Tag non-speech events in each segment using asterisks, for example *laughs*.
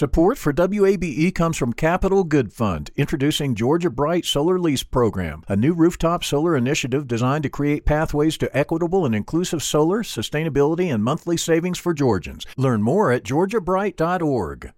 Support for WABE comes from Capital Good Fund, introducing Georgia Bright Solar Lease Program, a new rooftop solar initiative designed to create pathways to equitable and inclusive solar, sustainability, and monthly savings for Georgians. Learn more at georgiabright.org.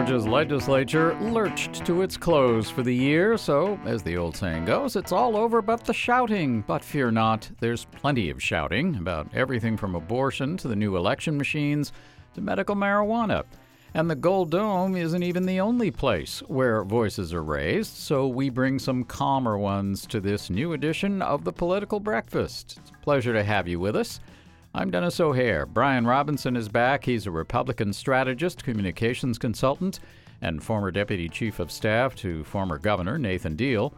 Georgia's legislature lurched to its close for the year, so, as the old saying goes, it's all over but the shouting. But fear not, there's plenty of shouting about everything from abortion to the new election machines to medical marijuana. And the Gold Dome isn't even the only place where voices are raised, so we bring some calmer ones to this new edition of the Political Breakfast. It's a pleasure to have you with us. I'm Denis O'Hayer. Brian Robinson is back. He's a Republican strategist, communications consultant, and former deputy chief of staff to former governor Nathan Deal.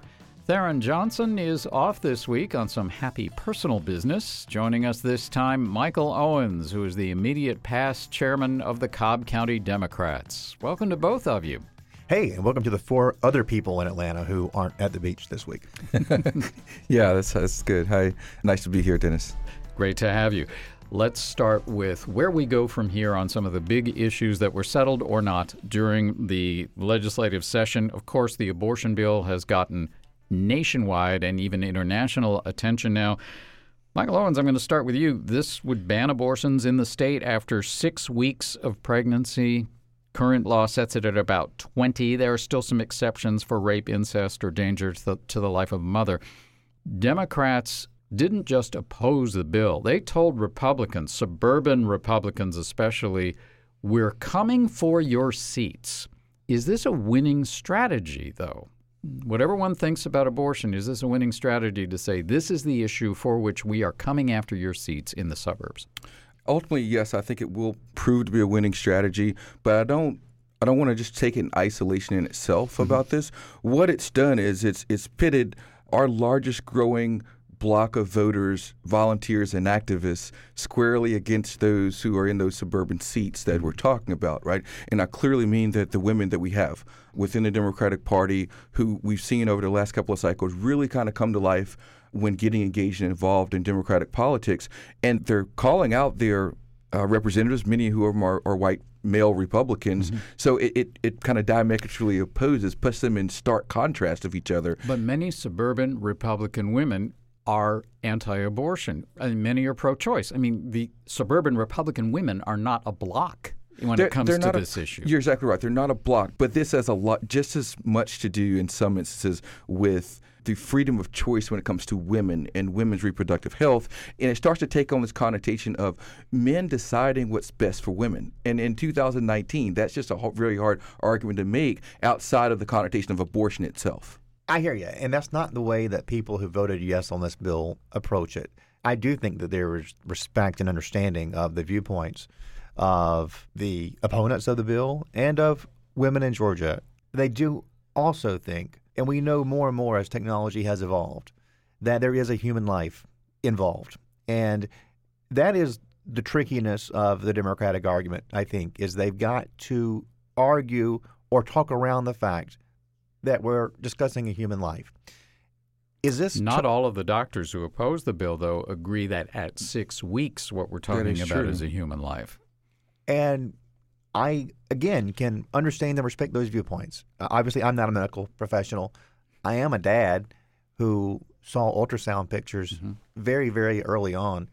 Tharon Johnson is off this week on some happy personal business. Joining us this time, Michael Owens, who is the immediate past chairman of the Cobb County Democrats. Welcome to both of you. Hey, and welcome to the four other people in Atlanta who aren't at the beach this week. *laughs* yeah, that's, that's good. Hi, nice to be here, Dennis. Great to have you. Let's start with where we go from here on some of the big issues that were settled or not during the legislative session. Of course, the abortion bill has gotten nationwide and even international attention now. Michael Owens, I'm going to start with you. This would ban abortions in the state after six weeks of pregnancy. Current law sets it at about 20. There are still some exceptions for rape, incest, or danger to the, life of a mother. Democrats didn't just oppose the bill, they told Republicans, suburban Republicans especially, we're coming for your seats. Is this a winning strategy, though? Whatever one thinks about abortion, is this a winning strategy to say this is the issue for which we are coming after your seats in the suburbs? Ultimately, yes, I think it will prove to be a winning strategy, but I don't I don't want to just take it in isolation in itself mm-hmm. about this. What it's done is it's it's pitted our largest growing block of voters, volunteers, and activists squarely against those who are in those suburban seats that we're talking about, right? And I clearly mean that the women that we have within the Democratic Party, who we've seen over the last couple of cycles, really kind of come to life when getting engaged and involved in Democratic politics. And they're calling out their uh, representatives, many who are, are white male Republicans. Mm-hmm. So it, it, it kind of diametrically opposes, puts them in stark contrast of each other. But many suburban Republican women are anti-abortion, and many are pro-choice. I mean, the suburban Republican women are not a block when they're, it comes to this a, issue. You're exactly right. They're not a block, but this has a lot, just as much to do in some instances with the freedom of choice when it comes to women and women's reproductive health. And it starts to take on this connotation of men deciding what's best for women. And in 2019, that's just a very hard argument to make outside of the connotation of abortion itself. I hear you, and that's not the way that people who voted yes on this bill approach it. I do think that there is respect and understanding of the viewpoints of the opponents of the bill and of women in Georgia. They do also think, and we know more and more as technology has evolved, that there is a human life involved. And that is the trickiness of the Democratic argument, I think, is they've got to argue or talk around the fact that we're discussing a human life. Is this not t- all of the doctors who oppose the bill, though, agree that at six weeks, what we're talking about true. is a human life? And I, again, can understand and respect those viewpoints. Uh, obviously, I'm not a medical professional. I am a dad who saw ultrasound pictures mm-hmm. very, very early on.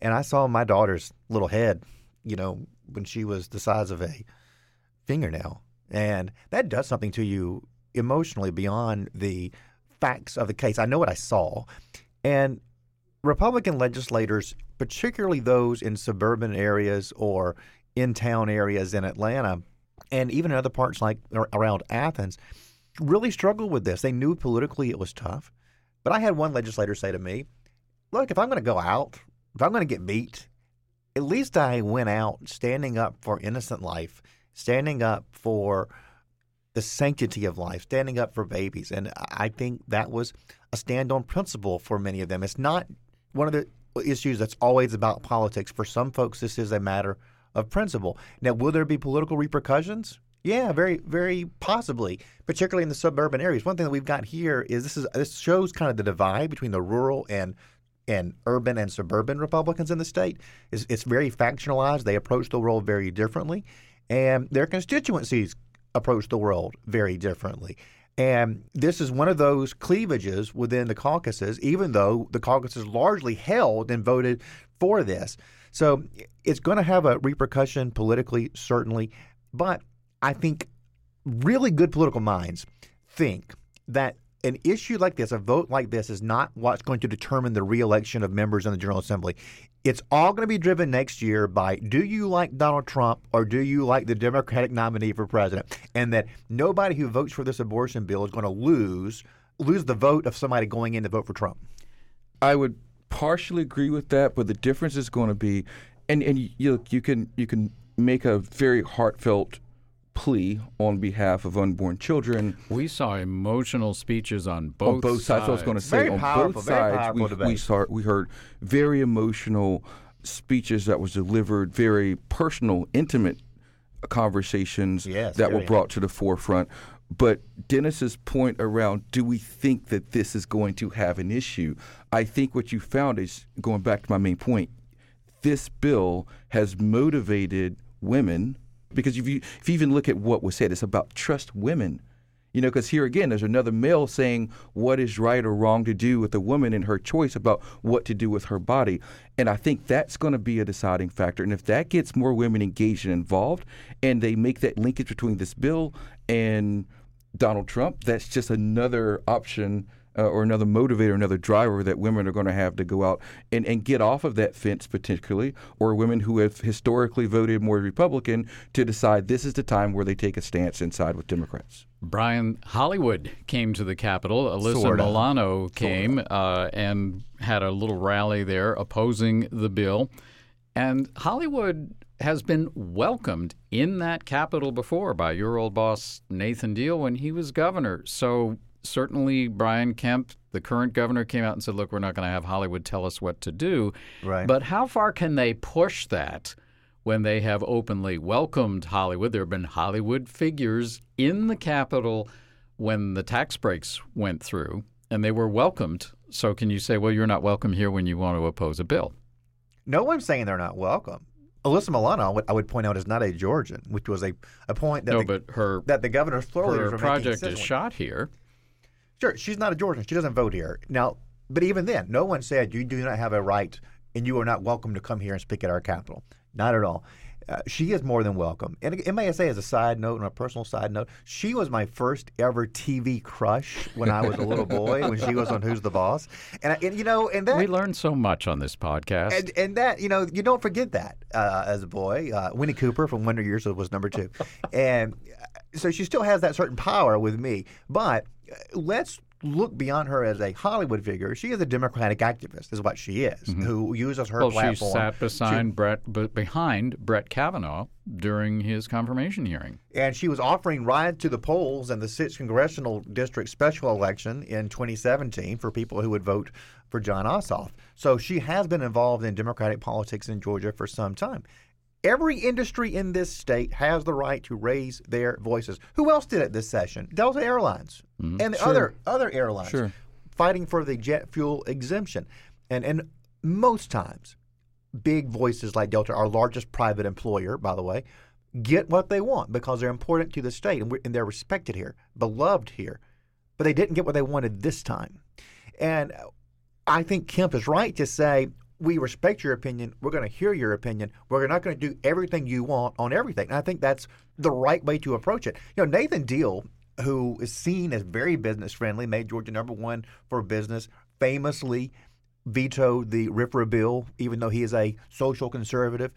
And I saw my daughter's little head, you know, when she was the size of a fingernail. And that does something to you emotionally beyond the facts of the case. I know what I saw. And Republican legislators, particularly those in suburban areas or in town areas in Atlanta, and even in other parts like around Athens, really struggled with this. They knew politically it was tough. But I had one legislator say to me, Look, if I'm going to go out, if I'm going to get beat, at least I went out standing up for innocent life, standing up for the sanctity of life, standing up for babies. And I think that was a stand on principle for many of them. It's not one of the issues that's always about politics. For some folks, this is a matter of principle. Now, will there be political repercussions? Yeah, very, very possibly, particularly in the suburban areas. One thing that we've got here is this is this shows kind of the divide between the rural and and urban and suburban Republicans in the state. It's, it's very factionalized. They approach the world very differently, and their constituencies approach the world very differently. And this is one of those cleavages within the caucuses, even though the caucuses largely held and voted for this. So it's going to have a repercussion politically, certainly. But I think really good political minds think that an issue like this, a vote like this, is not what's going to determine the reelection of members in the General Assembly. It's all going to be driven next year by do you like Donald Trump or do you like the Democratic nominee for president? And that nobody who votes for this abortion bill is going to lose lose the vote of somebody going in to vote for Trump. I would partially agree with that, but the difference is going to be, and and you you can you can make a very heartfelt plea on behalf of unborn children. We saw emotional speeches on both, on both sides. I was going to say Very on powerful, both very sides, powerful we, we saw we heard very emotional speeches that was delivered, very personal, intimate conversations Yes, that were brought to the forefront. But Denis's point around do we think that this is going to have an issue? I think what you found is going back to my main point. This bill has motivated women because if you if you even look at what was said, it's about trust women. You know, because here again, there's another male saying what is right or wrong to do with a woman and her choice about what to do with her body. And I think that's going to be a deciding factor. And if that gets more women engaged and involved, and they make that linkage between this bill and Donald Trump, that's just another option uh, or another motivator, another driver that women are going to have to go out and, and get off of that fence, particularly, or women who have historically voted more Republican to decide this is the time where they take a stance and side with Democrats. Brian Hollywood came to the Capitol. Alyssa Sorta. Milano came uh, and had a little rally there opposing the bill. And Hollywood has been welcomed in that Capitol before by your old boss, Nathan Deal, when he was governor. So certainly Brian Kemp, the current governor, came out and said, look, we're not going to have Hollywood tell us what to do. Right. But how far can they push that? when they have openly welcomed Hollywood. There have been Hollywood figures in the Capitol when the tax breaks went through, and they were welcomed. So, can you say, well, you're not welcome here when you want to oppose a bill? No one's saying they're not welcome. Alyssa Milano, I would, point out, is not a Georgian, which was a, a point that no, the, but her that the governor's floor her project is shot here. Sure, she's not a Georgian. She doesn't vote here. Now, but even then, no one said you do not have a right and you are not welcome to come here and speak at our Capitol. Not at all. Uh, she is more than welcome. And it may I say, as a side note, and a personal side note, she was my first ever TV crush when I was a little boy, *laughs* when she was on Who's the Boss. And, I, and you know, and that We learned so much on this podcast. and, and that you know you don't forget that uh, as a boy. Uh, Winnie Cooper from Wonder Years was number two, *laughs* and uh, so she still has that certain power with me. But uh, let's look beyond her as a Hollywood figure. She is a Democratic activist, is what she is, who uses her Mm-hmm. well, she sat beside Brett, b- behind Brett Kavanaugh during his confirmation hearing. and she was offering rides to the polls in the sixth congressional district special election in 2017 for people who would vote for Jon Ossoff. So she has been involved in Democratic politics in Georgia for some time. Every industry in this state has the right to raise their voices. Who else did it this session? Delta Airlines mm-hmm. and the other other airlines Sure. fighting for the jet fuel exemption. And and most times big voices like Delta, our largest private employer, by the way, get what they want because they're important to the state and, we're, and they're respected here, beloved here. But they didn't get what they wanted this time. And I think Kemp is right to say, we respect your opinion. We're going to hear your opinion. We're not going to do everything you want on everything. And I think that's the right way to approach it. You know, Nathan Deal, who is seen as very business friendly, made Georgia number one for business, famously vetoed the RFRA bill, even though he is a social conservative,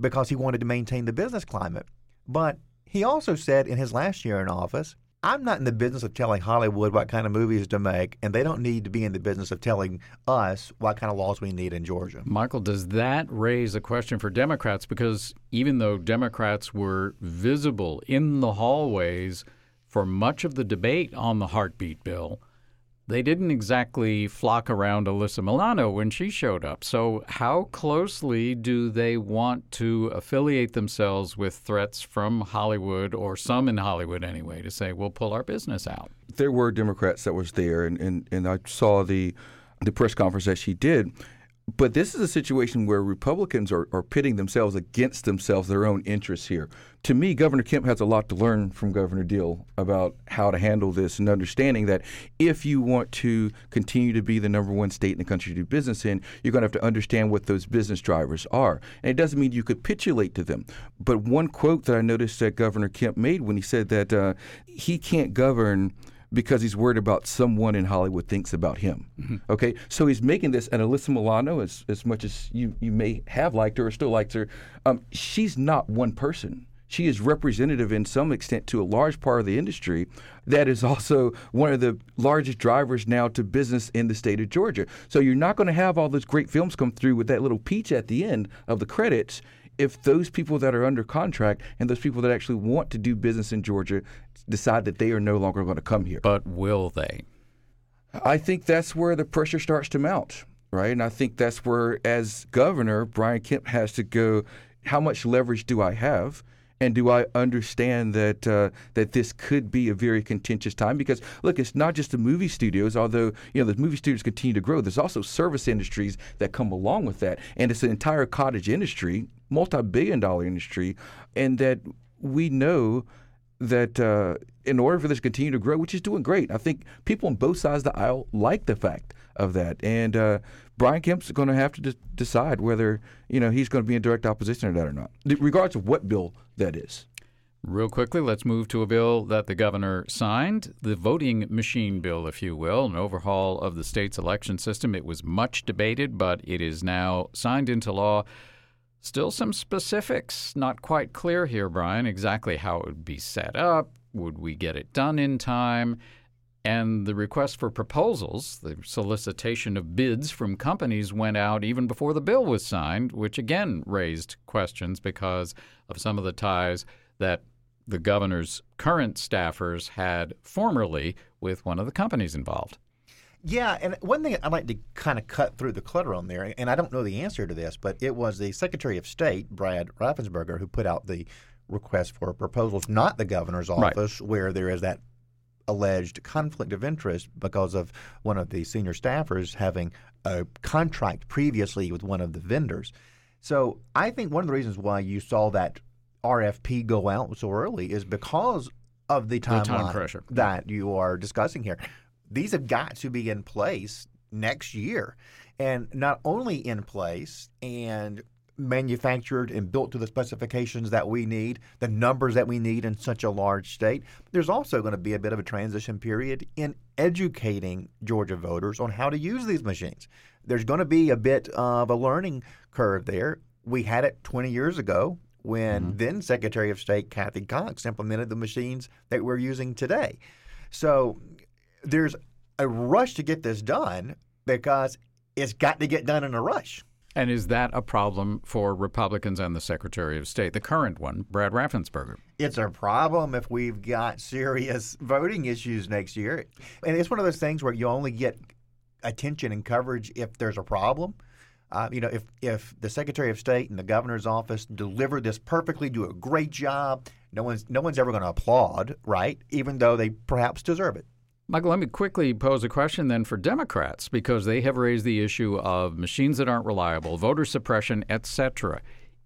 because he wanted to maintain the business climate. But he also said in his last year in office, I'm not in the business of telling Hollywood what kind of movies to make, and they don't need to be in the business of telling us what kind of laws we need in Georgia. Michael, does that raise a question for Democrats? Because even though Democrats were visible in the hallways for much of the debate on the heartbeat bill, they didn't exactly flock around Alyssa Milano when she showed up. So, how closely do they want to affiliate themselves with threats from Hollywood or some in Hollywood anyway to say, we'll pull our business out? There were Democrats that was there, and, and, and I saw the the press conference that she did. But this is a situation where Republicans are, are pitting themselves against themselves, their own interests here. To me, Governor Kemp has a lot to learn from Governor Deal about how to handle this and understanding that if you want to continue to be the number one state in the country to do business in, you're going to have to understand what those business drivers are. And it doesn't mean you capitulate to them. But one quote that I noticed that Governor Kemp made when he said that uh, he can't govern – because he's worried about someone in Hollywood thinks about him. Mm-hmm. Okay, so he's making this, and Alyssa Milano, as as much as you you may have liked her or still likes her, um, she's not one person. She is representative in some extent to a large part of the industry that is also one of the largest drivers now to business in the state of Georgia. So you're not going to have all those great films come through with that little peach at the end of the credits if those people that are under contract and those people that actually want to do business in Georgia decide that they are no longer going to come here. But will they? I think that's where the pressure starts to mount, right? And I think that's where, as governor, Brian Kemp has to go. How much leverage do I have? And do I understand that uh, that this could be a very contentious time? Because look, it's not just the movie studios. Although you know the movie studios continue to grow, there's also service industries that come along with that, and it's an entire cottage industry, multi-billion-dollar industry, and that we know that uh, in order for this to continue to grow, which is doing great, I think people on both sides of the aisle like the fact of that. And uh, Brian Kemp's going to have to de- decide whether you know he's going to be in direct opposition to that or not, regardless of what bill that is. Real quickly, let's move to a bill that the governor signed the voting machine bill, if you will, an overhaul of the state's election system. It was much debated, but it is now signed into law. Still some specifics not quite clear here, Brian, exactly how it would be set up. Would we get it done in time? And the request for proposals, the solicitation of bids from companies went out even before the bill was signed, which again raised questions because of some of the ties that the governor's current staffers had formerly with one of the companies involved. Yeah, and one thing I'd like to kind of cut through the clutter on there, and I don't know the answer to this, but it was the Secretary of State, Brad Raffensperger, who put out the request for proposals, not the governor's office, right. where there is that alleged conflict of interest because of one of the senior staffers having a contract previously with one of the vendors. So I think one of the reasons why you saw that RFP go out so early is because of the timeline time pressure that you are discussing here. These have got to be in place next year. And not only in place and manufactured and built to the specifications that we need, the numbers that we need in such a large state. There's also going to be a bit of a transition period in educating Georgia voters on how to use these machines. There's going to be a bit of a learning curve there. We had it 20 years ago when mm-hmm. then Secretary of State Kathy Cox implemented the machines that we're using today. So there's a rush to get this done because it's got to get done in a rush. And is that a problem for Republicans and the Secretary of State, the current one, Brad Raffensperger? It's a problem if we've got serious voting issues next year. And it's one of those things where you only get attention and coverage if there's a problem. Uh, you know, if, if the Secretary of State and the governor's office deliver this perfectly, do a great job, no one's, no one's ever going to applaud, right? Even though they perhaps deserve it. Michael, let me quickly pose a question then for Democrats because they have raised the issue of machines that aren't reliable, voter suppression, etc.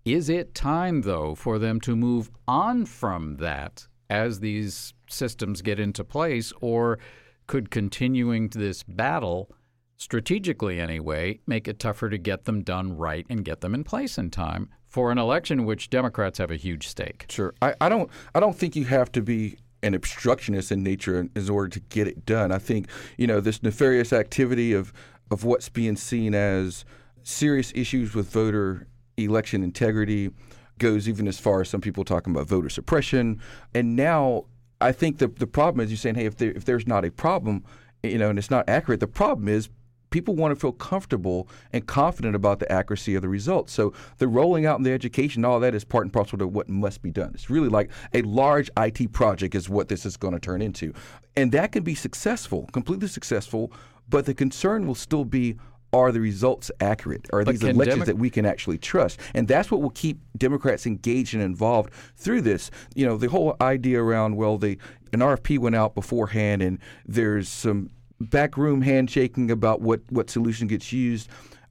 Is it time, though, for them to move on from that as these systems get into place, or could continuing this battle, strategically anyway, make it tougher to get them done right and get them in place in time for an election which Democrats have a huge stake? Sure. I, I don't. I don't think you have to be an obstructionist in nature in, in order to get it done. I think you know this nefarious activity of of what's being seen as serious issues with voter election integrity goes even as far as some people talking about voter suppression, and now I think the the problem is you're saying, hey, if there, if there's not a problem, you know, and it's not accurate, the problem is people want to feel comfortable and confident about the accuracy of the results. So the rolling out in the education, all that is part and parcel to what must be done. It's really like a large IT project is what this is going to turn into. And that can be successful, completely successful, but the concern will still be are the results accurate? Are But these elections Demo- that we can actually trust? And that's what will keep Democrats engaged and involved through this. You know, the whole idea around, well, the an RFP went out beforehand and there's some backroom handshaking about what, what solution gets used.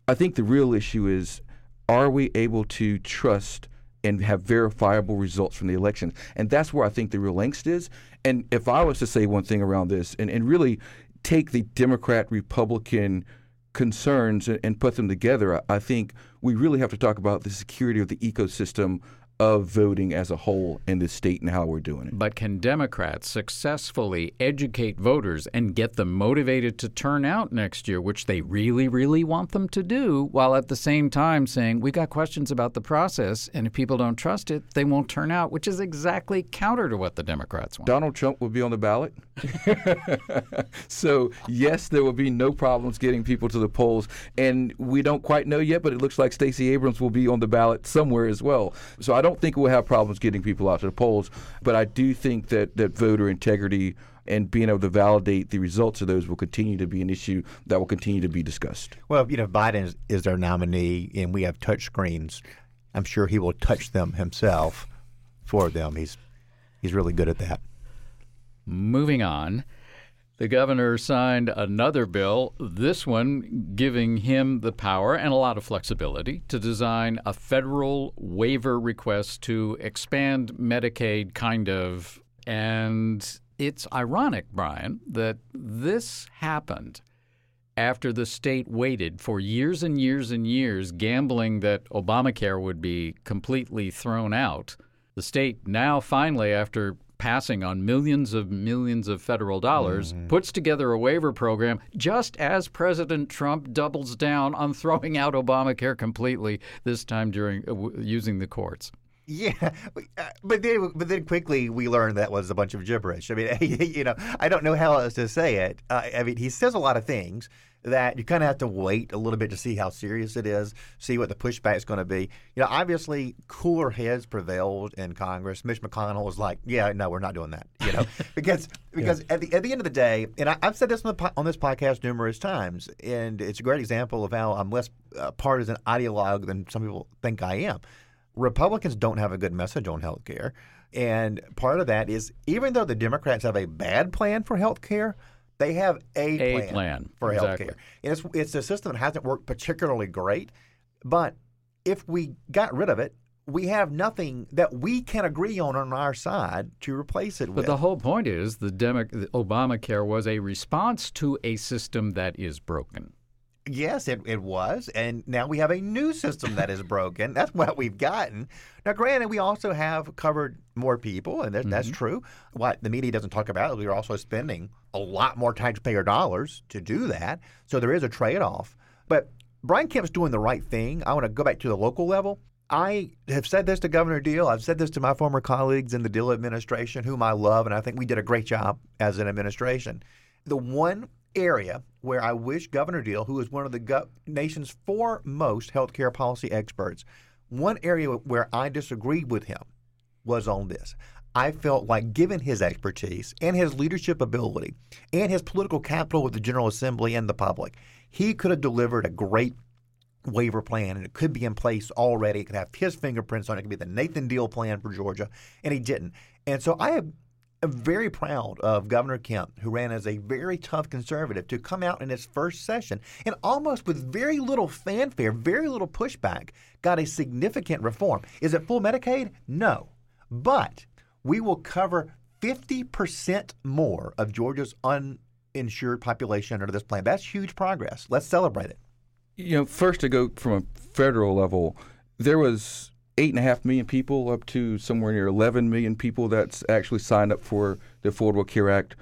I think the real issue is are we able to trust and have verifiable results from the elections? And that's where I think the real angst is. And if I was to say one thing around this and, and really take the Democrat Republican concerns and, and put them together, I, I think we really have to talk about the security of the ecosystem of voting as a whole in the state and how we're doing it. But can Democrats successfully educate voters and get them motivated to turn out next year, which they really, really want them to do, while at the same time saying, we got questions about the process, and if people don't trust it, they won't turn out, which is exactly counter to what the Democrats want. Donald Trump will be on the ballot. *laughs* so, yes, there will be no problems getting people to the polls. And we don't quite know yet, but it looks like Stacey Abrams will be on the ballot somewhere as well. So, I don't think we'll have problems getting people out to the polls. But I do think that, that voter integrity and being able to validate the results of those will continue to be an issue that will continue to be discussed. Well, you know, Biden is, is their nominee, and we have touch screens. I'm sure he will touch them himself for them. He's he's really good at that. Moving on, the governor signed another bill, this one giving him the power and a lot of flexibility to design a federal waiver request to expand Medicaid, kind of. And it's ironic, Brian, that this happened after the state waited for years and years and years, gambling that Obamacare would be completely thrown out. The state now finally, after passing on millions of millions of federal dollars, puts together a waiver program just as President Trump doubles down on throwing out Obamacare completely, this time during uh, w- using the courts. Yeah, but, uh, but then but then quickly we learned that was a bunch of gibberish. I mean, *laughs* you know, I don't know how else to say it. Uh, I mean, he says a lot of things that you kind of have to wait a little bit to see how serious it is, see what the pushback is going to be. You know, obviously cooler heads prevailed in Congress. Mitch McConnell was like, "Yeah, no, we're not doing that," you know, *laughs* because because at the at the end of the day, and I, I've said this on, the, on this podcast numerous times, and it's a great example of how I'm less uh, partisan ideologue than some people think I am. Republicans don't have a good message on health care. And part of that is even though the Democrats have a bad plan for health care, they have a, A plan, plan, for health exactly. care. And it's, it's a system that hasn't worked particularly great. But if we got rid of it, we have nothing that we can agree on on our side to replace it But with. But the whole point is the Demo- Obamacare was a response to a system that is broken. Yes, it, it was. And now we have a new system that is broken. That's what we've gotten. Now, granted, we also have covered more people, and that, Mm-hmm. that's true. What the media doesn't talk about is we're also spending a lot more taxpayer dollars to do that. So there is a trade off. But Brian Kemp's doing the right thing. I want to go back to the local level. I have said this to Governor Deal. I've said this to my former colleagues in the Deal administration, whom I love, and I think we did a great job as an administration. The one area where I wish Governor Deal, who is one of the go- nation's foremost healthcare policy experts, one area where I disagreed with him was on this. I felt like, given his expertise and his leadership ability and his political capital with the General Assembly and the public, he could have delivered a great waiver plan and it could be in place already. It could have his fingerprints on it. It could be the Nathan Deal plan for Georgia, and he didn't. And so I am very proud of Governor Kemp, who ran as a very tough conservative, to come out in his first session and almost with very little fanfare, very little pushback, got a significant reform. Is it full Medicaid? No. But we will cover 50% more of Georgia's uninsured population under this plan. That's huge progress. Let's celebrate it. you know, first to go from a federal level, there was eight and a half million people up to somewhere near 11 million people that's actually signed up for the Affordable Care Act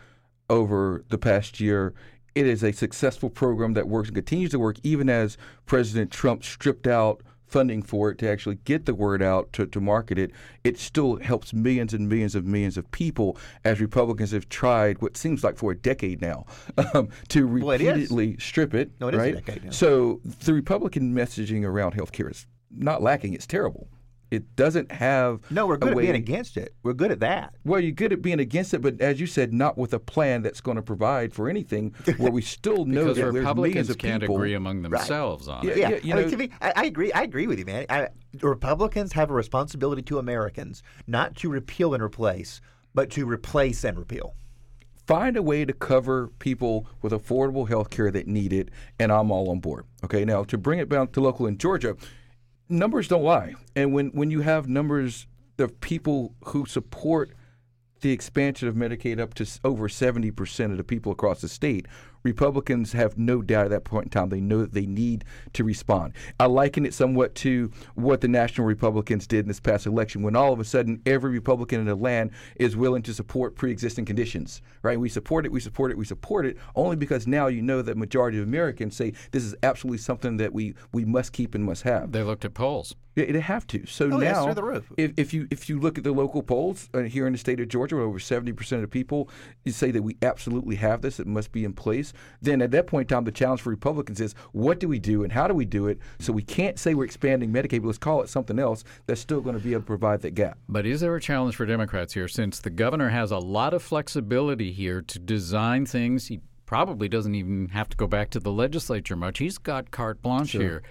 over the past year. It is a successful program that works and continues to work even as President Trump stripped out funding for it to actually get the word out to, to market it, it still helps millions and millions of millions of people as Republicans have tried what seems like for a decade now *laughs* um, to Well, it repeatedly strip it. No, it is a right? decade now. So the Republican messaging around health care is not lacking, it's terrible. It doesn't have No, we're a good at way being against it. We're good at that. well, you're good at being against it, but as you said, not with a plan that's going to provide for anything. *laughs* Where we still know Because that Republicans of can't people. agree among themselves on Yeah, it. Yeah, yeah, you I mean, know- to me, I, I agree. I agree with you, man. I, Republicans have a responsibility to Americans, not to repeal and replace, but to replace and repeal. Find a way to cover people with affordable health care that need it, and I'm all on board. Okay, now to bring it back to local in Georgia, numbers don't lie, and when when you have numbers of people who support the expansion of Medicaid up to over 70% of the people across the state, Republicans have no doubt at that point in time they know that they need to respond. I liken it somewhat to what the National Republicans did in this past election when all of a sudden every Republican in the land is willing to support pre-existing conditions, right? We support it, we support it, we support it only because now you know that majority of Americans say this is absolutely something that we we must keep and must have. They looked at polls. Yeah, they have to. So Oh, now, through the roof. If, if you if you look at the local polls uh, here in the state of Georgia, where over seventy percent of people you say that we absolutely have this, it must be in place. Then at that point in time, the challenge for Republicans is what do we do and how do we do it? So we can't say we're expanding Medicaid, but let's call it something else that's still going to be able to provide that gap. But is there a challenge for Democrats here since the governor has a lot of flexibility here to design things? He probably doesn't even have to go back to the legislature much. He's got carte blanche here.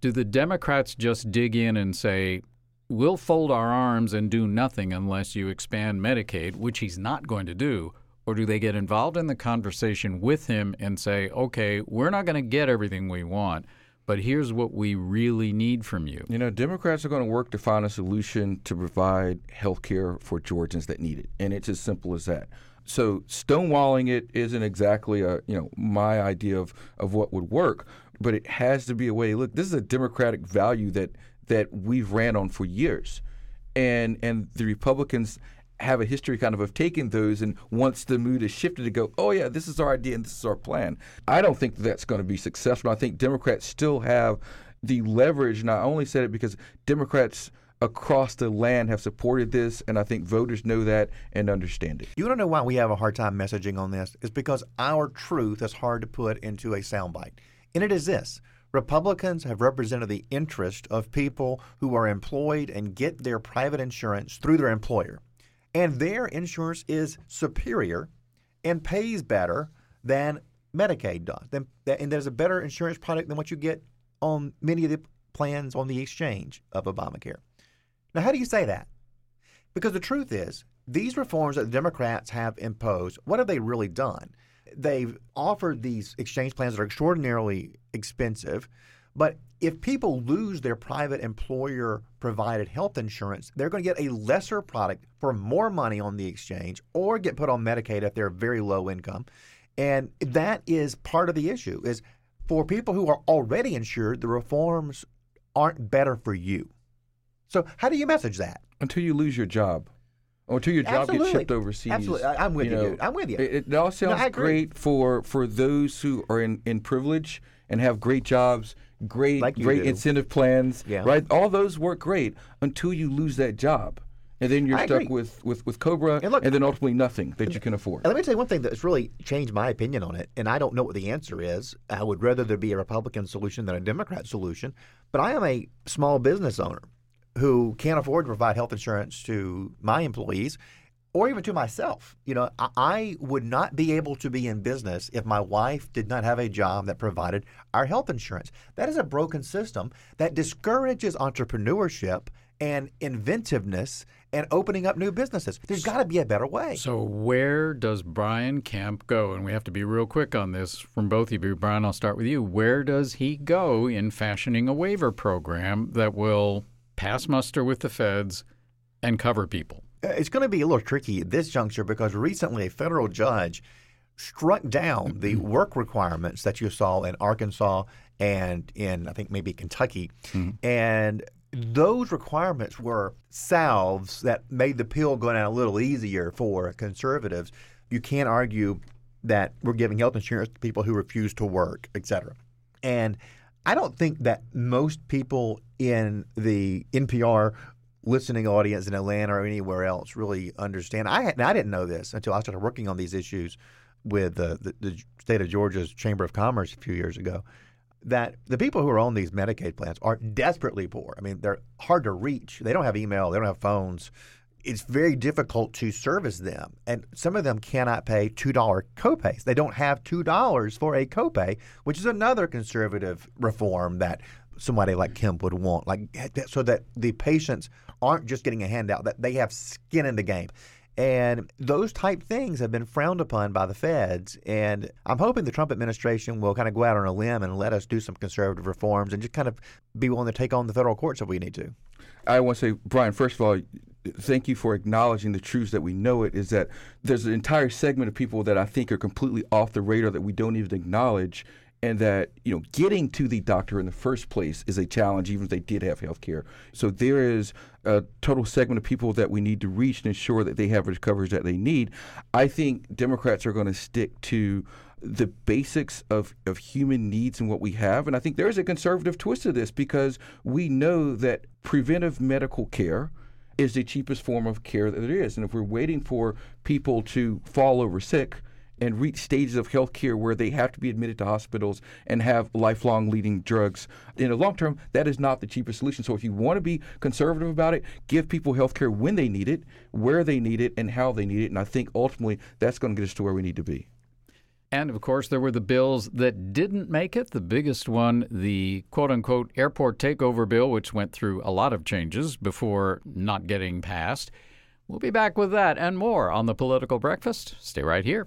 Do the Democrats just dig in and say, we'll fold our arms and do nothing unless you expand Medicaid, which he's not going to do? Or do they get involved in the conversation with him and say, okay, we're not going to get everything we want, but here's what we really need from you? You know, Democrats are going to work to find a solution to provide health care for Georgians that need it, and it's as simple as that. So stonewalling it isn't exactly a you know my idea of, of what would work, but it has to be a way. Look, this is a democratic value that that we've ran on for years, and and the Republicans have a history kind of of taking those and once the mood is shifted to go, oh yeah, this is our idea and this is our plan. I don't think that's going to be successful. I think Democrats still have the leverage, and I only said it because Democrats across the land have supported this, and I think voters know that and understand it. You want to know why we have a hard time messaging on this? It's because our truth is hard to put into a soundbite. And it is this Republicans have represented the interest of people who are employed and get their private insurance through their employer. And their insurance is superior and pays better than Medicaid does. Then- And there's a better insurance product than what you get on many of the plans on the exchange of Obamacare. Now, how do you say that? Because the truth is, these reforms that the Democrats have imposed, what have they really done? They've offered these exchange plans that are extraordinarily expensive, but if people lose their private employer provided health insurance, they're going to get a lesser product for more money on the exchange or get put on Medicaid if they're very low income. And that is part of the issue is for people who are already insured, the reforms aren't better for you. So how do you message that? Until you lose your job, or until your job Absolutely. gets shipped overseas. Absolutely. I- I'm with you, know, dude. I'm with you. It, it all sounds agree. great for for those who are in, in privilege and have great jobs, great Like great do. incentive plans, Yeah. right? All those work great until you lose that job. And then you're I stuck agree. with, with, with Cobra And look- then ultimately nothing that you can afford. And let me tell you one thing that's really changed my opinion on it, and I don't know what the answer is. I would rather there be a Republican solution than a Democrat solution. But I am a small business owner who can't afford to provide health insurance to my employees or even to myself. You know, I, I would not be able to be in business if my wife did not have a job that provided our health insurance. That is a broken system that discourages entrepreneurship and inventiveness and opening up new businesses. There's got to be a better way. So, where does Brian Kemp go? And we have to be real quick on this from both of you. Brian, I'll start with you. Where does he go in fashioning a waiver program that will pass muster with the feds and cover people? It's going to be a little tricky at this juncture because recently a federal judge struck down the mm-hmm. work requirements that you saw in Arkansas and in, I think, maybe Kentucky. Mm-hmm. And those requirements were salves that made the pill go down a little easier for conservatives. You can't argue that we're giving health insurance to people who refuse to work, et cetera. And I don't think that most people in the NPR listening audience in Atlanta or anywhere else really understand. I had, I didn't know this until I started working on these issues with uh, the, the state of Georgia's Chamber of Commerce a few years ago. That the people who are on these Medicaid plans are desperately poor. I mean, they're hard to reach. They don't have email. They don't have phones. It's very difficult to service them, and some of them cannot pay two dollar copays. They don't have two dollars for a copay, which is another conservative reform that somebody like Kemp would want, like so that the patients aren't just getting a handout, that they have skin in the game. And those type things have been frowned upon by the feds. And I'm hoping the Trump administration will kind of go out on a limb and let us do some conservative reforms and just kind of be willing to take on the federal courts if we need to. I want to say, Brian, first of all, thank you for acknowledging the truths that we know it is that there's an entire segment of people that I think are completely off the radar that we don't even acknowledge and that you know getting to the doctor in the first place is a challenge even if they did have health care. So there is a total segment of people that we need to reach and ensure that they have the coverage that they need. I think democrats are going to stick to the basics of, of human needs and what we have and i think there's a conservative twist to this because we know that preventive medical care is the cheapest form of care that there is and if we're waiting for people to fall over sick and reach stages of health care where they have to be admitted to hospitals and have lifelong leading drugs. In the long term, that is not the cheapest solution. So if you want to be conservative about it, give people health care when they need it, where they need it, and how they need it. And I think ultimately that's going to get us to where we need to be. And of course, there were the bills that didn't make it. The biggest one, the quote unquote airport takeover bill, which went through a lot of changes before not getting passed. We'll be back with that and more on the Political Breakfast. Stay right here.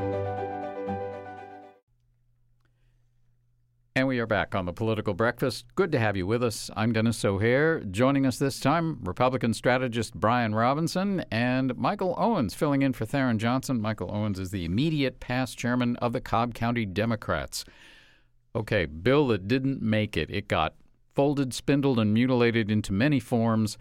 And we are back on the Political Breakfast. Good to have you with us. I'm Denis O'Hayer. Joining us this time, Republican strategist Brian Robinson and Michael Owens filling in for Tharon Johnson. Michael Owens is the immediate past chairman of the Cobb County Democrats. Okay, bill that didn't make it. It got folded, spindled, and mutilated into many forms.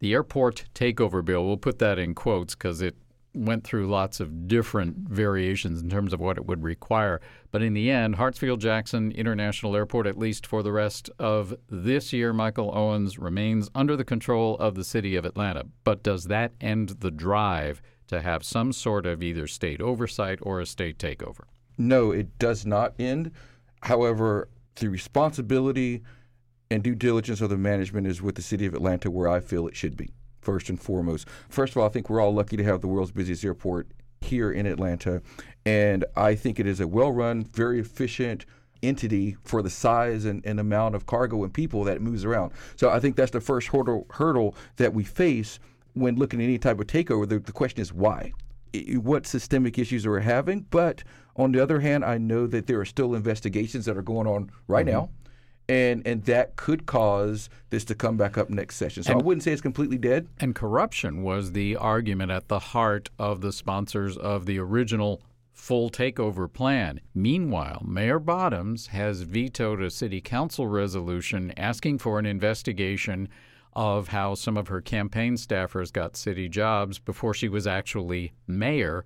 The airport takeover bill, we'll put that in quotes because it went through lots of different variations in terms of what it would require. But in the end, Hartsfield Jackson International Airport, at least for the rest of this year, Michael Owens remains under the control of the city of Atlanta. But does that end the drive to have some sort of either state oversight or a state takeover? No, it does not end. However, the responsibility and due diligence of the management is with the city of Atlanta, where I feel it should be first and foremost. First of all, I think we're all lucky to have the world's busiest airport here in Atlanta. And I think it is a well run, very efficient entity for the size and, and, amount of cargo and people that it moves around. So I think that's the first hurdle, hurdle that we face when looking at any type of takeover. The, the question is why? What systemic issues are we having? But on the other hand, I know that there are still investigations that are going on right mm-hmm. now and and that could cause this to come back up next session. So and, I wouldn't say it's completely dead. And corruption was the argument at the heart of the sponsors of the original full takeover plan. Meanwhile, Mayor Bottoms has vetoed a city council resolution asking for an investigation of how some of her campaign staffers got city jobs before she was actually mayor.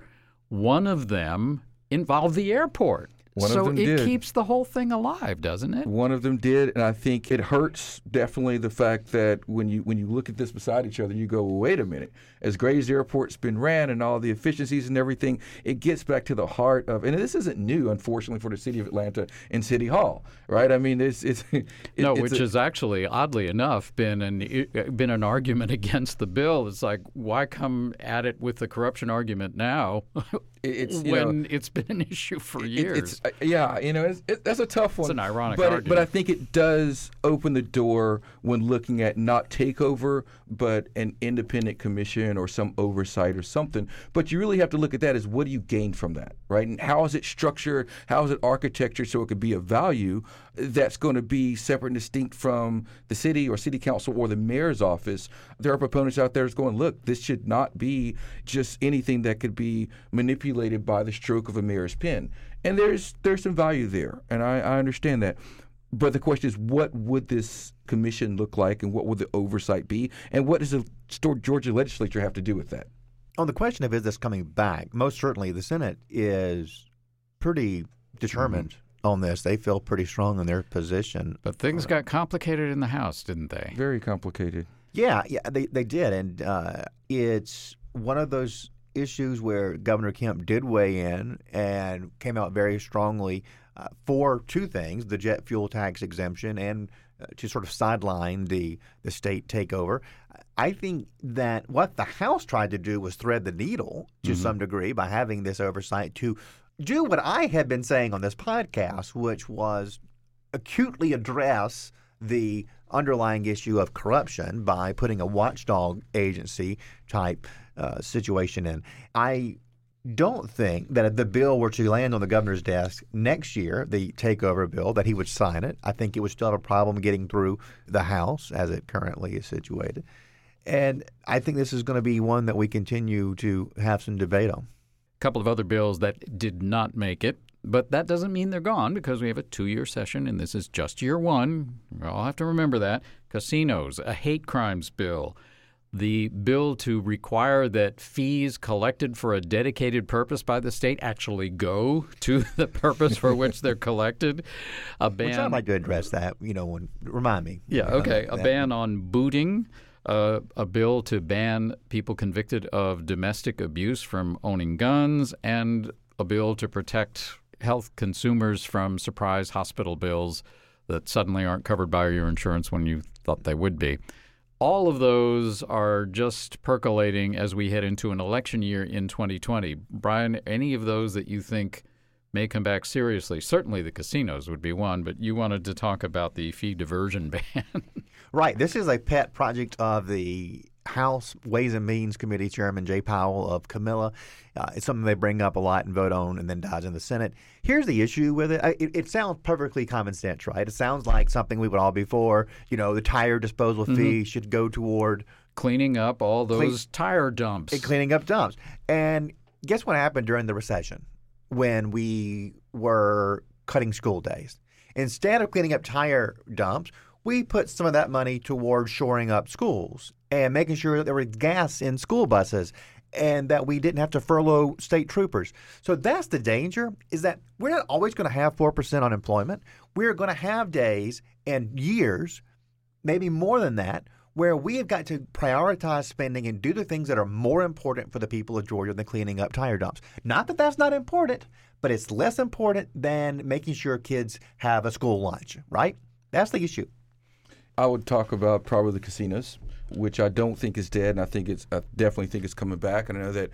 One of them involved the airport. One so it did. keeps the whole thing alive, doesn't it? One of them did, and I think it hurts definitely the fact that when you when you look at this beside each other, you go, well, wait a minute. As great as the airport's been ran and all the efficiencies and everything, it gets back to the heart of, and this isn't new, unfortunately, for the city of Atlanta and City Hall, right? I mean, it's it's *laughs* it, no, it's which a, has actually, oddly enough, been an been an argument *laughs* against the bill. It's like, why come at it with the corruption argument now? It's *laughs* when know, it's been an issue for it- years. it's uh, yeah, you know, it's, it, that's a tough one. It's an ironic but it- argument. but I think it does open the door when looking at not takeover, but an independent commission or some oversight or something. But you really have to look at that as what do you gain from that, right? And how is it structured? How is it architecture so it could be of value that's going to be separate and distinct from the city or city council or the mayor's office? There are proponents out there that's going, look, this should not be just anything that could be manipulated by the stroke of a mayor's pen. And there's there's some value there, and I, I understand that. But the question is, what would this commission look like, and what would the oversight be, and what does the Georgia legislature have to do with that? On the question of is this coming back, most certainly the Senate is pretty determined on this. They feel pretty strong in their position. but things got complicated in the House, didn't they? Very complicated. Yeah, yeah, they they did, and uh, it's one of those issues where Governor Kemp did weigh in and came out very strongly uh, for two things: the jet fuel tax exemption and uh, to sort of sideline the the state takeover. I think that what the House tried to do was thread the needle to some degree by having this oversight to do what I had been saying on this podcast, which was acutely address the underlying issue of corruption by putting a watchdog agency type uh, situation in. I don't think that if the bill were to land on the governor's desk next year, the takeover bill, that he would sign it. I think it would still have a problem getting through the House as it currently is situated. And I think this is going to be one that we continue to have some debate on. A couple of other bills that did not make it, but that doesn't mean they're gone because we have a two year session and this is just year one. We all have to remember that. Casinos, a hate crimes bill, the bill to require that fees collected for a dedicated purpose by the state actually go *laughs* to the purpose for which they're *laughs* collected, a ban. Which I'd like to address that, you know, when remind me. Yeah, okay. A that. ban on booting, uh, a bill to ban people convicted of domestic abuse from owning guns, and a bill to protect health consumers from surprise hospital bills that suddenly aren't covered by your insurance when you thought they would be. All of those are just percolating as we head into an election year in 2020. Brian, any of those that you think may come back seriously? Certainly the casinos would be one, but you wanted to talk about the fee diversion *laughs* ban. Right. This is a pet project of the House Ways and Means Committee Chairman Jay Powell of Camilla. Uh, it's something they bring up a lot and vote on and then dies in the Senate. Here's the issue with it. I- It, it sounds perfectly common sense, right? It sounds like something we would all be for. You know, the tire disposal fee should go toward cleaning up all those tire dumps. and cleaning up dumps. And guess what happened during the recession when we were cutting school days? Instead of cleaning up tire dumps, we put some of that money towards shoring up schools and making sure that there was gas in school buses and that we didn't have to furlough state troopers. So that's the danger is that we're not always going to have 4% unemployment. We're going to have days and years maybe more than that, where we have got to prioritize spending and do the things that are more important for the people of Georgia than cleaning up tire dumps. Not that that's not important, but it's less important than making sure kids have a school lunch, right? That's the issue. I would talk about probably the casinos, which I don't think is dead, and I think it's I definitely think it's coming back. And I know that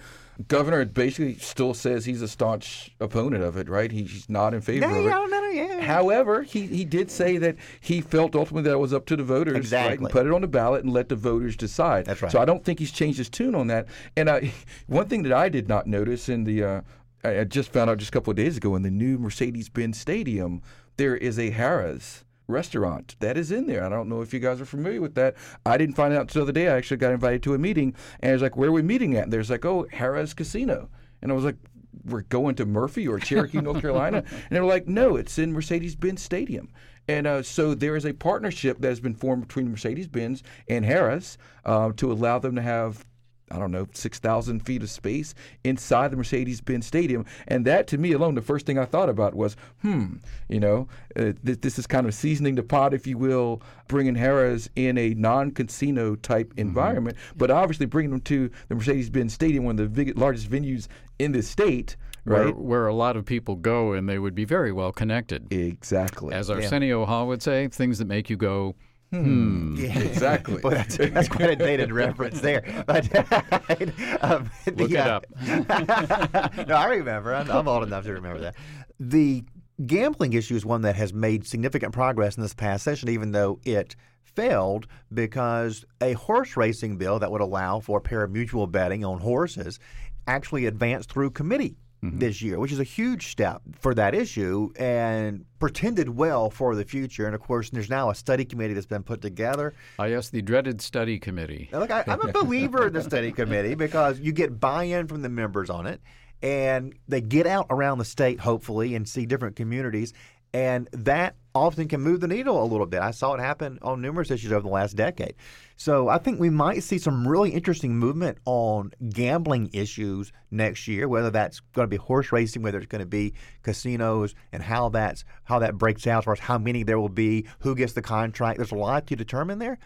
governor basically still says he's a staunch opponent of it, right? He's not in favor Yeah, of it. no, no, yeah. However, he, he did say that he felt ultimately that it was up to the voters, right? And put it on the ballot and let the voters decide. That's right. So I don't think he's changed his tune on that. And I, *laughs* one thing that I did not notice in the, uh, I I just found out just a couple of days ago in the new Mercedes-Benz Stadium, there is a Harrah's restaurant that is in there. I don't know if you guys are familiar with that. I didn't find out until the other day I actually got invited to a meeting, and I was like, "Where are we meeting at?" And there's like, "Oh, Harrah's Casino," and I was like. We're going to Murphy or Cherokee, North *laughs* Carolina, and they were like, "No, it's in Mercedes-Benz Stadium." And uh, so there is a partnership that has been formed between Mercedes-Benz and Harrah's uh, to allow them to have I don't know, 6,000 feet of space inside the Mercedes Benz Stadium. And that, to me alone, the first thing I thought about was, hmm, you know, uh, th- this is kind of seasoning the pot, if you will, bringing Harrah's in a non casino type environment, but obviously bringing them to the Mercedes Benz Stadium, one of the big, largest venues in the state, right? where a lot of people go and they would be very well connected. Exactly. As Arsenio Hall would say, things that make you go, Hmm. Yeah. *laughs* Exactly. Boy, that's, that's quite a dated reference there. But, *laughs* um, Look it uh, up. *laughs* no, I remember. I'm, I'm old enough to remember that. The gambling issue is one that has made significant progress in this past session, even though it failed because a horse racing bill that would allow for pari-mutuel betting on horses actually advanced through committee this year, which is a huge step for that issue and pretended well for the future. And of course, there's now a study committee that's been put together. Ah, yes, the dreaded study committee. Now, look, I, I'm a *laughs* believer in the study committee because you get buy-in from the members on it, and they get out around the state, hopefully, and see different communities, and that often can move the needle a little bit. I saw it happen on numerous issues over the last decade. So I think we might see some really interesting movement on gambling issues next year, whether that's going to be horse racing, whether it's going to be casinos, and how that's how that breaks out as far as how many there will be, who gets the contract. There's a lot to determine there.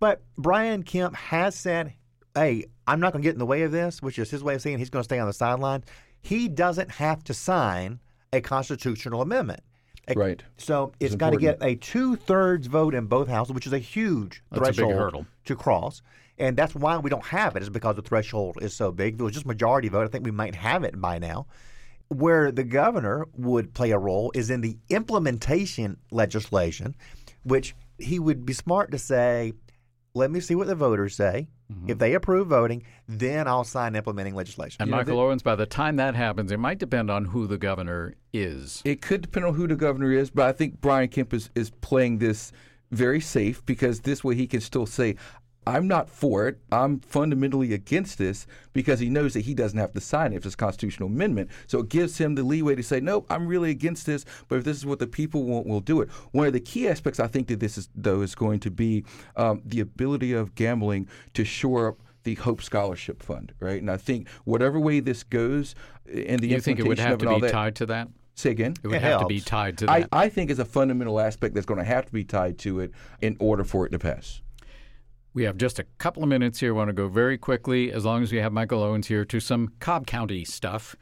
But Brian Kemp has said, hey, I'm not going to get in the way of this, which is his way of saying he's going to stay on the sideline. He doesn't have to sign a constitutional amendment. Right. So it's It's got to get a two thirds vote in both houses, which is a huge That's a threshold hurdle. to cross. And that's why we don't have it, is because the threshold is so big. If it was just majority vote, I think we might have it by now. Where the governor would play a role is in the implementation legislation, which he would be smart to say, let me see what the voters say. Mm-hmm. If they approve voting, then I'll sign implementing legislation. And Michael Owens, by the time that happens, it might depend on who the governor is. It could depend on who the governor is, but I think Brian Kemp is, is playing this very safe because this way he can still say, I'm not for it. I'm fundamentally against this because he knows that he doesn't have to sign it if it's a constitutional amendment. So it gives him the leeway to say, nope, I'm really against this, but if this is what the people want, we'll do it. One of the key aspects I think that this is, though, is going to be um, the ability of gambling to shore up the Hope Scholarship Fund, right? And I think whatever way this goes, and the you think it would have of to all be that- tied to that? Say again. It would It have to be tied to that. I think is a fundamental aspect that's going to have to be tied to it in order for it to pass. We have just a couple of minutes here. I want to go very quickly, as long as we have Michael Owens here, to some Cobb County stuff.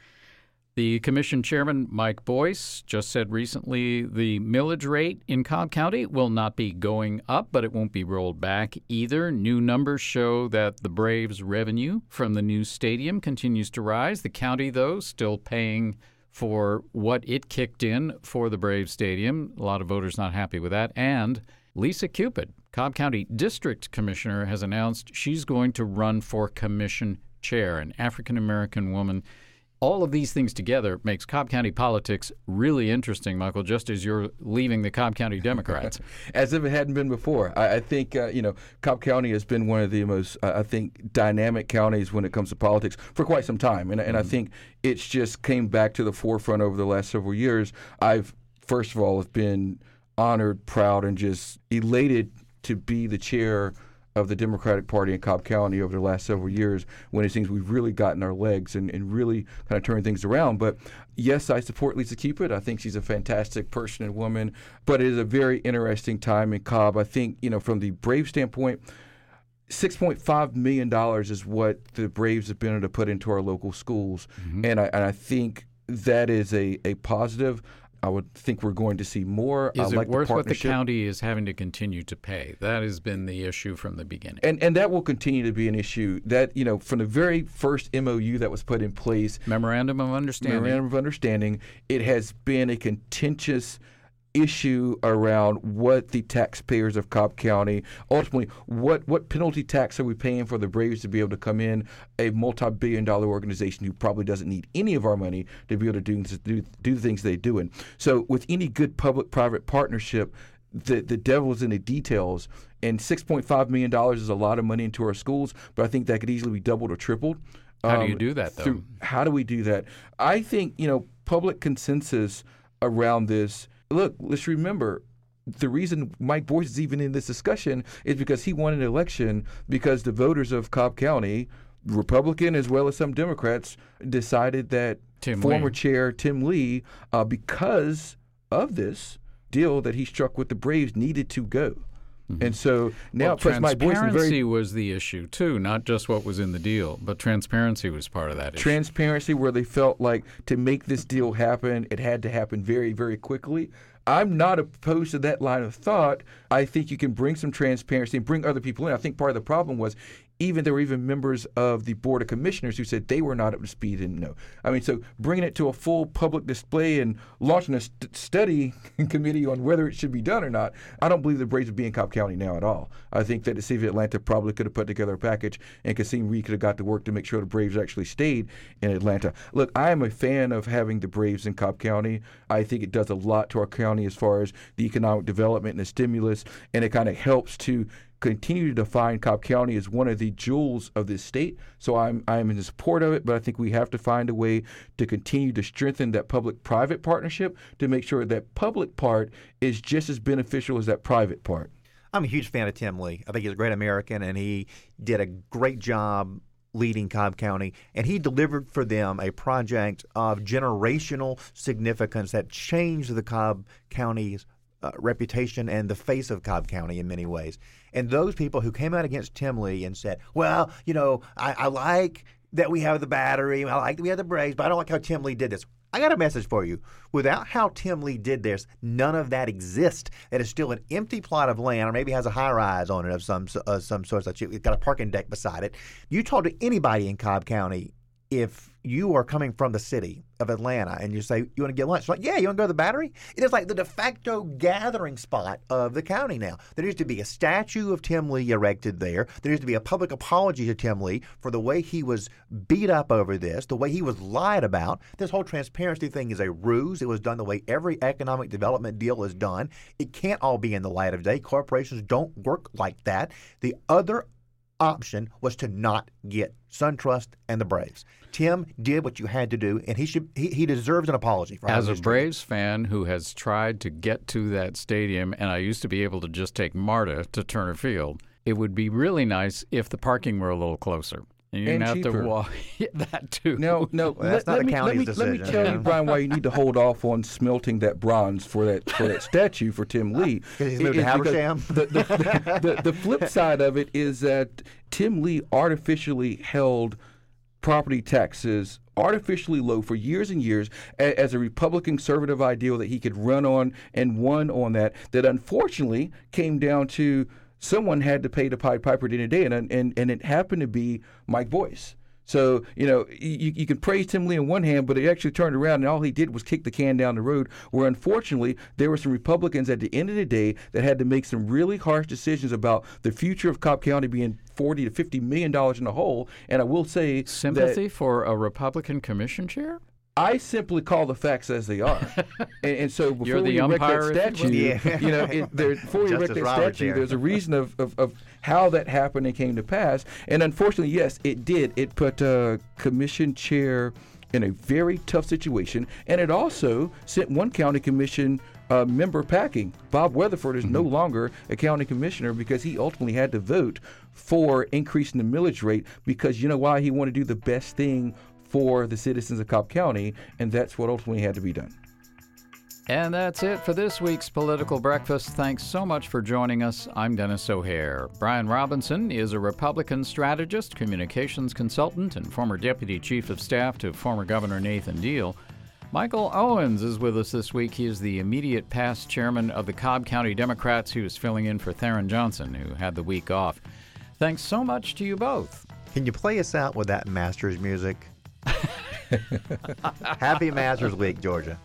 The commission chairman, Mike Boyce, just said recently the millage rate in Cobb County will not be going up, but it won't be rolled back either. New numbers show that the Braves' revenue from the new stadium continues to rise. The county, though, still paying for what it kicked in for the Braves Stadium. A lot of voters not happy with that. And Lisa Cupid, Cobb County District Commissioner, has announced she's going to run for commission chair, an African American woman. All of these things together makes Cobb County politics really interesting, Michael, just as you're leaving the Cobb County Democrats. *laughs* As if it hadn't been before. I, I think, uh, you know, Cobb County has been one of the most, uh, I think, dynamic counties when it comes to politics for quite some time. And, and I think it's just came back to the forefront over the last several years. I've, first of all, have been honored, proud, and just elated to be the chair of the Democratic Party in Cobb County over the last several years when it seems we've really gotten our legs and, and really kind of turned things around. But yes, I support Lisa Cupid. I think she's a fantastic person and woman, but it is a very interesting time in Cobb. I think, you know, from the Brave standpoint, $6.5 million is what the Braves have been able to put into our local schools. Mm-hmm. And, I, and I think that is a, a positive. I would think we're going to see more. Is I it like worth the what the county is having to continue to pay? That has been the issue from the beginning. and and that will continue to be an issue. That you know, from the very first MOU that was put in place, Memorandum of Understanding. memorandum of understanding, it has been a contentious issue around what the taxpayers of Cobb County ultimately what what penalty tax are we paying for the Braves to be able to come in a multi-billion dollar organization who probably doesn't need any of our money to be able to do do, do the things they do and so with any good public private partnership the the devil is in the details and 6.5 million dollars is a lot of money into our schools but I think that could easily be doubled or tripled How do you um, do that, though? through- how do we do that? I think, you know, public consensus around this. Look, let's remember the reason Mike Boyce is even in this discussion is because he won an election because the voters of Cobb County, Republican as well as some Democrats, decided that Tim former Lee. chair Tim Lee, uh, because of this deal that he struck with the Braves, needed to go. Mm-hmm. And so now, well, plus my voice is transparency very was the issue too, not just what was in the deal, but transparency was part of that issue. transparency where they felt like to make this deal happen, it had to happen very, very quickly. I'm not opposed to that line of thought. I think you can bring some transparency and bring other people in. I think part of the problem was even there were even members of the board of commissioners who said they were not up to speed and know. I mean, so bringing it to a full public display and launching a st- study *laughs* committee on whether it should be done or not, I don't believe the Braves would be in Cobb County now at all. I think that the city of Atlanta probably could have put together a package, and Kasim Reed could have got to work to make sure the Braves actually stayed in Atlanta. Look, I am a fan of having the Braves in Cobb County. I think it does a lot to our county as far as the economic development and the stimulus, and it kind of helps to continue to define Cobb County as one of the jewels of this state. So I'm I'm in support of it, but I think we have to find a way to continue to strengthen that public-private partnership to make sure that public part is just as beneficial as that private part. I'm a huge fan of Tim Lee. I think he's a great American, and he did a great job leading Cobb County, and he delivered for them a project of generational significance that changed the Cobb County's uh, reputation and the face of Cobb County in many ways. And those people who came out against Tim Lee and said, "Well, you know, I, I like that we have the battery, I like that we have the Braves, but I don't like how Tim Lee did this." I got a message for you. Without how Tim Lee did this, none of that exists. It is still an empty plot of land, or maybe has a high rise on it of some uh, some sort. That you, it's got a parking deck beside it. You talk to anybody in Cobb County, if you are coming from the city of Atlanta and you say you want to get lunch, like yeah, you want to go to the Battery? It is like the de facto gathering spot of the county now. There needs to be a statue of Tim Lee erected there. There needs to be a public apology to Tim Lee for the way he was beat up over this, the way he was lied about. This whole transparency thing is a ruse. It was done the way every economic development deal is done. It can't all be in the light of day. Corporations don't work like that. The other option was to not get SunTrust and the Braves. Tim did what you had to do, and he should he, he deserves an apology for As a. Braves fan who has tried to get to that stadium, and I used to be able to just take Marta to Turner Field, it would be really nice if the parking were a little closer. And you didn't And have cheaper. to walk *laughs* that too. No, *laughs* no. Well, that's let, not let the me, let county's me, Let me tell you. Brian, why you need to hold off on smelting that bronze for that for that *laughs* statue for Tim uh, Lee. 'Cause he's It- moved to it's because Habersham? The, the, the, the, flip side of it is that Tim Lee artificially held property taxes artificially low for years and years as a Republican conservative ideal that he could run on and won on that. That unfortunately came down to someone had to pay the Pied Piper at the end of the day, and and, and it happened to be Mike Boyce. So, you know, you, you can praise Tim Lee on one hand, but he actually turned around and all he did was kick the can down the road. Where unfortunately, there were some Republicans at the end of the day that had to make some really harsh decisions about the future of Cobb County being 40 to 50 million dollars in the hole. And I will say Sympathy for a Republican commission chair? I simply call the facts as they are. *laughs* and, and so before You're the we erect umpire, that if you will. statue, Yeah. you know, it, *laughs* there, before we erect that Roberts statue, here. there's a reason of, of, of how that happened and came to pass. And unfortunately, yes, it did. It put uh, commission chair in a very tough situation, and it also sent one county commission uh, member packing. Bob Weatherford is no longer a county commissioner because he ultimately had to vote for increasing the millage rate because you know why he wanted to do the best thing for the citizens of Cobb County, and that's what ultimately had to be done. And that's it for this week's Political Breakfast. Thanks so much for joining us. I'm Denis O'Hayer. Brian Robinson is a Republican strategist, communications consultant, and former deputy chief of staff to former Governor Nathan Deal. Michael Owens is with us this week. He is the immediate past chairman of the Cobb County Democrats, who is filling in for Tharon Johnson, who had the week off. Thanks so much to you both. Can you play us out with that Masters music? *laughs* Happy Masters Week, Georgia.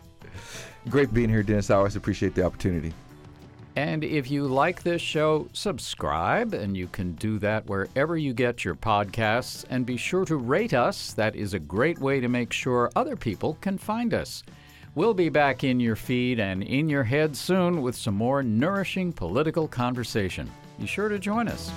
Great being here, Denis. I always appreciate the opportunity. And if you like this show, subscribe, and you can do that wherever you get your podcasts. And be sure to rate us. That is a great way to make sure other people can find us. We'll be back in your feed and in your head soon with some more nourishing political conversation. Be sure to join us.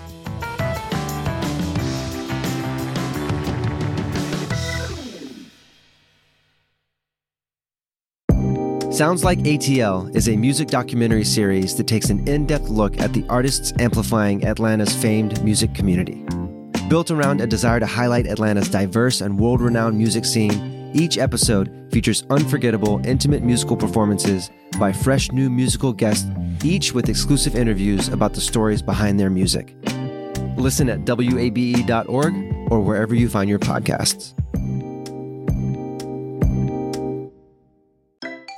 Sounds Like ATL is a music documentary series that takes an in depth look at the artists amplifying Atlanta's famed music community. Built around a desire to highlight Atlanta's diverse and world renowned music scene, Each episode features unforgettable, intimate musical performances by fresh new musical guests, each with exclusive interviews about the stories behind their music. Listen at WABE.org or wherever you find your podcasts.